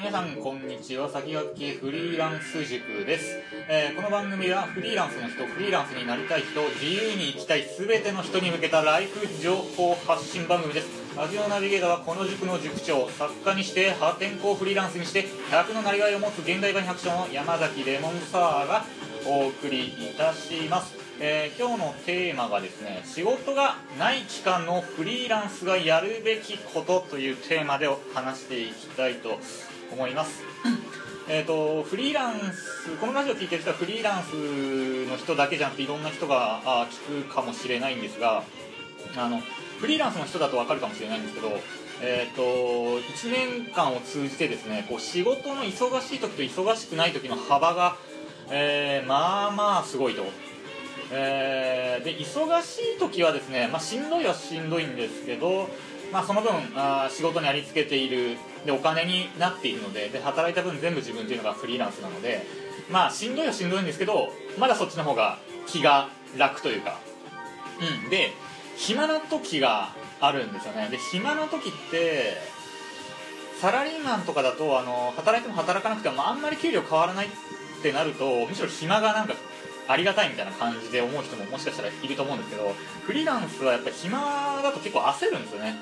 皆さんこんにちは。先駆けフリーランス塾です、えーこの番組はフリーランスの人フリーランスになりたい人自由に生きたい全ての人に向けたライフ情報発信番組です。ラジオナビゲーターはこの塾の塾長作家にして破天荒フリーランスにして100のなりわいを持つ現代版百姓の山崎レモンサワーがお送りいたします、えー今日のテーマがですね仕事がない期間のフリーランスがやるべきことというテーマで話していきたいと思います えーとフリーランスこのラジオ聞いてる人はフリーランスの人だけじゃなくていろんな人があ聞くかもしれないんですがあのフリーランスの人だと分かるかもしれないんですけど、えー、と1年間を通じてですねこう仕事の忙しい時と忙しくない時の幅が、えーまあまあすごいと。えーで忙しい時はですね、まあ、しんどいはしんどいんですけど、まあ、その分あー仕事にありつけているでお金になっているのでで働いた分全部自分というのがフリーランスなので、まあ、しんどいはしんどいんですけどまだそっちの方が気が楽というか、うん、で暇な時があるんですよね。で暇な時ってサラリーマンとかだとあの働いても働かなくてもあんまり給料変わらないってなるとむしろ暇がなんかありがたいみたいな感じで思う人ももしかしたらいると思うんですけどフリーランスはやっぱ暇だと結構焦るんですよね。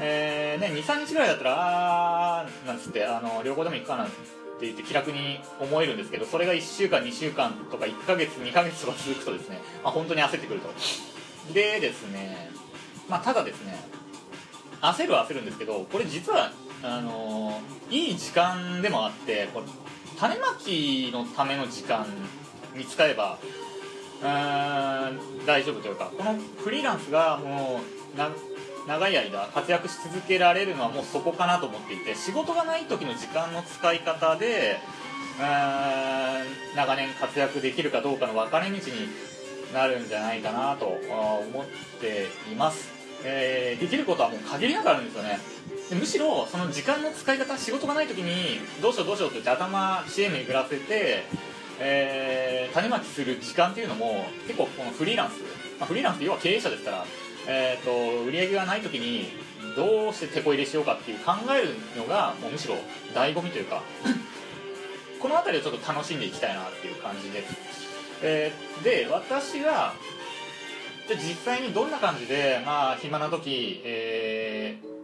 えーね23日ぐらいだったらあーなんつってあの旅行でも行くかなって言って気楽に思えるんですけどそれが1週間2週間とか1ヶ月2ヶ月とか続くとですね、まあ、本当に焦ってくると。でですねまあただですね焦るは焦るんですけどこれ実はあのいい時間でもあってこれ種まきのための時間に使えばうーん大丈夫というかこのフリーランスがもうな長い間活躍し続けられるのはもうそこかなと思っていて仕事がない時の時間の使い方でうん長年活躍できるかどうかの分かれ道になるんじゃないかなと思っています、えーできることはもう限りなくあるんですよね。でむしろその時間の使い方仕事がない時にどうしようどうしようって言って頭知恵巡らせて、えー種まきする時間っていうのも結構このフリーランス、まあ、フリーランスって要は経営者ですから、えー、と売り上げがない時にどうして手こ入れしようかっていう考えるのがもうむしろ醍醐味というか この辺りをちょっと楽しんでいきたいなっていう感じです、えーで私がじゃ実際にどんな感じで、まあ、暇な時、えー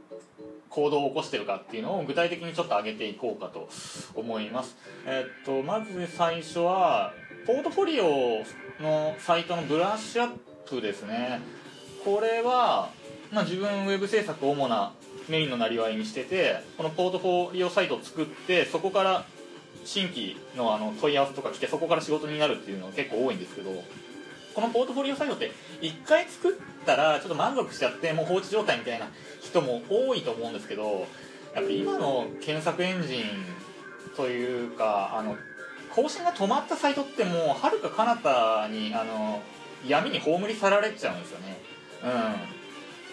行動を起こしてるかっていうのを具体的にちょっと上げていこうかと思います、えっとまず最初はポートフォリオのサイトのブラッシュアップですね。これは、まあ、自分ウェブ制作を主なメインのなりわいにしててこのポートフォリオサイトを作ってそこから新規のあの問い合わせとか来てそこから仕事になるっていうのが結構多いんですけどこのポートフォリオサイトって1回作ったらちょっと満足しちゃってもう放置状態みたいな人も多いと思うんですけどやっぱ今の検索エンジンというかあの更新が止まったサイトってもうはるか彼方にあの闇に葬り去られちゃうんですよね。うん。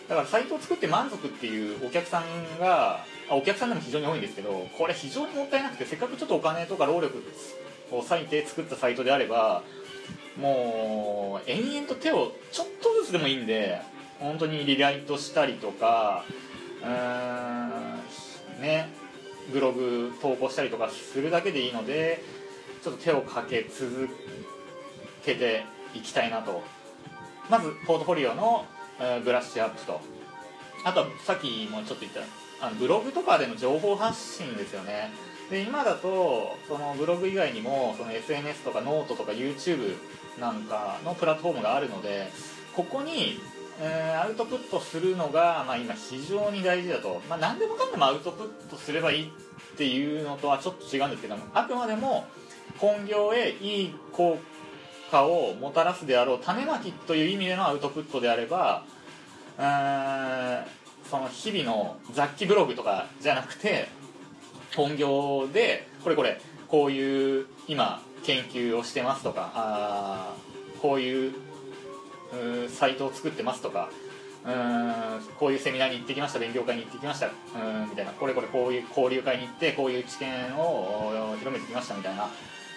だからサイトを作って満足っていうお客さんがお客さんでも非常に多いんですけどこれ非常にもったいなくてせっかくちょっとお金とか労力を割いて作ったサイトであればもう延々と手をちょっとずつでもいいんで本当にリライトしたりとかうーんねブログ投稿したりとかするだけでいいのでちょっと手をかけ続けていきたいなと。まずポートフォリオの、ブラッシュアップと。あとはさっきもちょっと言ったあのブログとかでの情報発信ですよね。で今だとそのブログ以外にもその SNS とかノートとか YouTube なんかのプラットフォームがあるのでここに、えーアウトプットするのが、まあ、今非常に大事だと、まあ、何でもかんでもアウトプットすればいいっていうのとはちょっと違うんですけどもあくまでも本業へいい効果をもたらすであろう種まきという意味でのアウトプットであればうーんその日々の雑記ブログとかじゃなくて本業でこれこれこういう今研究をしてますとかあこういううサイトを作ってますとかうんこういうセミナーに行ってきました勉強会に行ってきましたうんみたいなこれこれこういう交流会に行ってこういう知見を広めてきましたみたいな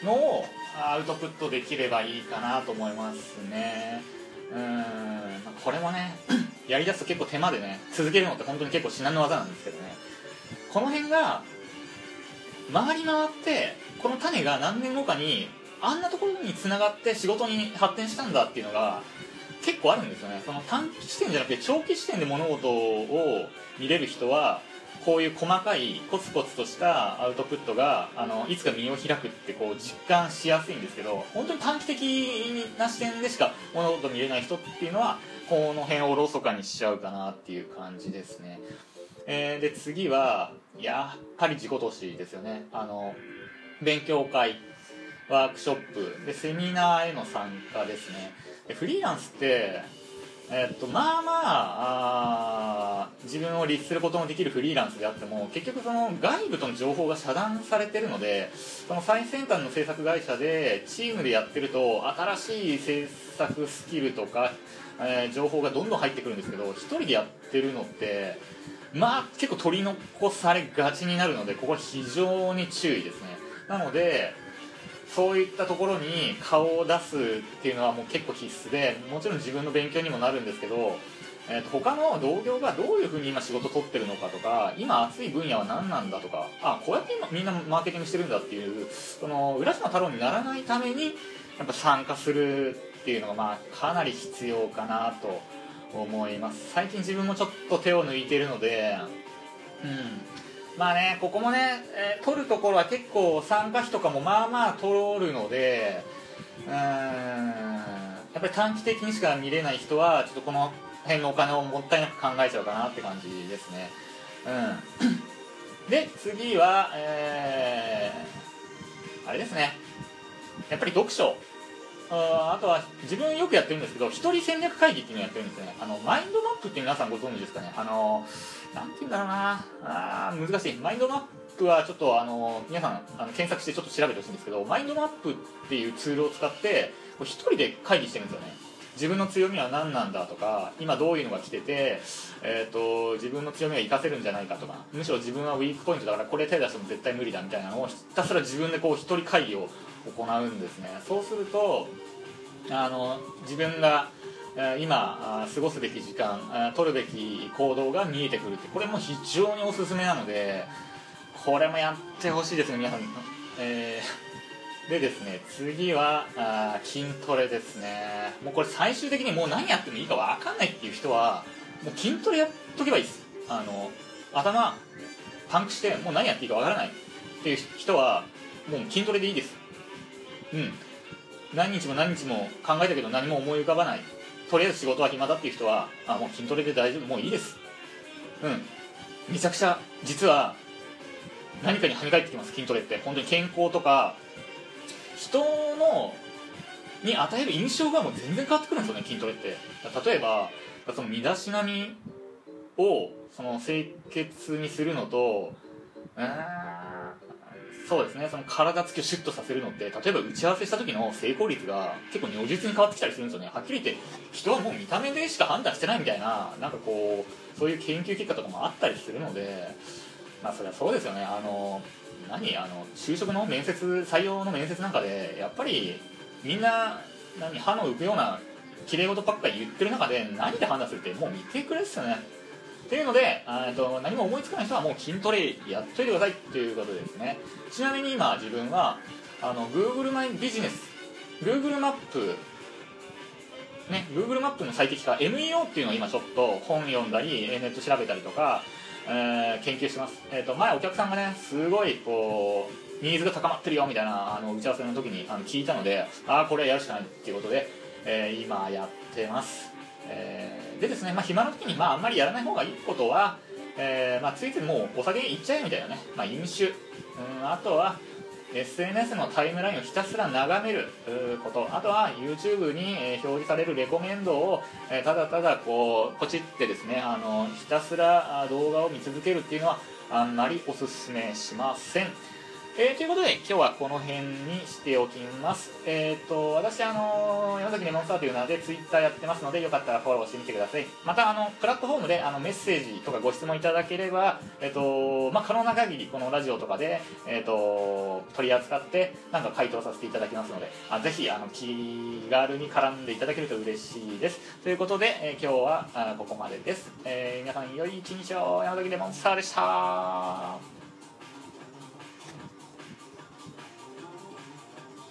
のをアウトプットできればいいかなと思いますね。うんこれもね やりだすと結構手間でね続けるのって本当に結構至難の技なんですけどね。この辺が回り回ってこの種が何年後かにあんなところにつながって仕事に発展したんだっていうのが結構あるんですよね。その短期視点じゃなくて長期視点で物事を見れる人はこういう細かいコツコツとしたアウトプットがあのいつか身を開くってこう実感しやすいんですけど本当に短期的な視点でしか物事見れない人っていうのはこの辺をおろそかにしちゃうかなっていう感じですね、えー、で次はやっぱり自己投資ですよね。あの勉強会ワークショップでセミナーへの参加ですね。でフリーランスってえっとまあまあ自分を律することのできるフリーランスであっても結局その外部との情報が遮断されてるのでその最先端の制作会社でチームでやってると新しい制作スキルとか、えー、情報がどんどん入ってくるんですけど1人でやってるのってまあ結構取り残されがちになるのでここは非常に注意ですね。なのでそういったところに顔を出すっていうのはもう結構必須でもちろん自分の勉強にもなるんですけど、えー、と他の同業がどういうふうに今仕事取ってるのかとか今熱い分野は何なんだとかあこうやって今みんなマーケティングしてるんだっていうその浦島太郎にならないためにやっぱ参加するっていうのがまあかなり必要かなと思います。最近自分もちょっと手を抜いてるのでうん。まあねここもね、えー、取るところは結構参加費とかもまあまあ取るのでうん。やっぱり短期的にしか見れない人はちょっとこの辺のお金をもったいなく考えちゃうかなって感じですね。うん。で次はえー、あれですね。やっぱり読書。あとは自分よくやってるんですけど一人戦略会議っていうのをやってるんですね。あのマインドマップって皆さんご存知ですかね。あのなんて言うんだろうな。あ難しい。マインドマップはちょっとあの皆さんあの検索してちょっと調べてほしいんですけどマインドマップっていうツールを使って一人で会議してるんですよね。自分の強みは何なんだとか今どういうのが来てて、えーと、自分の強みが活かせるんじゃないかとかむしろ自分はウィークポイントだからこれ手出しても絶対無理だみたいなのをひたすら自分でこう一人会議を行うんですね。そうするとあの自分が今過ごすべき時間取るべき行動が見えてくるってこれも非常におすすめなのでこれもやってほしいですね皆さん、えー、でですね次はあ筋トレですね。もうこれ最終的にもう何やってもいいか分かんないっていう人はもう筋トレやっとけばいいです。あの頭パンクしてもう何やっていいか分からないっていう人はもう筋トレでいいです。うん。何日も何日も考えたけど何も思い浮かばない。とりあえず仕事は暇だっていう人はあもう筋トレで大丈夫もういいです。うん。めちゃくちゃ実は何かに跳ね返ってきます筋トレって。本当に健康とか人のに与える印象がもう全然変わってくるんですよね筋トレって。例えばその身だしなみをその清潔にするのとうそうですねその体つきをシュッとさせるのって例えば打ち合わせした時の成功率が結構如実に変わってきたりするんですよね。はっきり言って人はもう見た目でしか判断してないみたいななんかこうそういう研究結果とかもあったりするのでまあそれはそうですよね。あの何？あの就職の面接採用の面接なんかでやっぱりみんな何？歯の浮くような綺麗事ばっかり言ってる中で何で判断するってもう見てくれですよね。っていうのでと何も思いつかない人はもう筋トレやっといてくださいっていうことですね。ちなみに今自分はあの Google マイビジネス Google マップね Google マップの最適化 MEO っていうのを今ちょっと本読んだりネット調べたりとか、えー、研究してます、えーと、前お客さんがねすごいこうニーズが高まってるよみたいなあの打ち合わせの時にあの聞いたのでああこれやるしかないっていうことで、えー、今やってます。えー、でですね、まあ、暇な時に、まあ、あんまりやらない方がいいことは、えーまあ、ついついもうお酒いっちゃえみたいなね、まあ、飲酒。うんあとは SNS のタイムラインをひたすら眺めることあとは YouTube に表示されるレコメンドをただただこうポチってですねあのひたすら動画を見続けるっていうのはあんまりおすすめしません。えー、ということで今日はこの辺にしておきます。えっ、ー、と、私、あの山崎レモンスターという名で Twitter やってますので、よかったらフォローしてみてください。また、あの、プラットフォームであのメッセージとかご質問いただければ、えっ、ー、と、まあ、可能な限りこのラジオとかで、えっ、と、取り扱って、なんか回答させていただきますので、あぜひ、あの、気軽に絡んでいただけると嬉しいです。ということで、え今日はあここまでです。え皆さん、良い一日を、山崎レモンスターでした。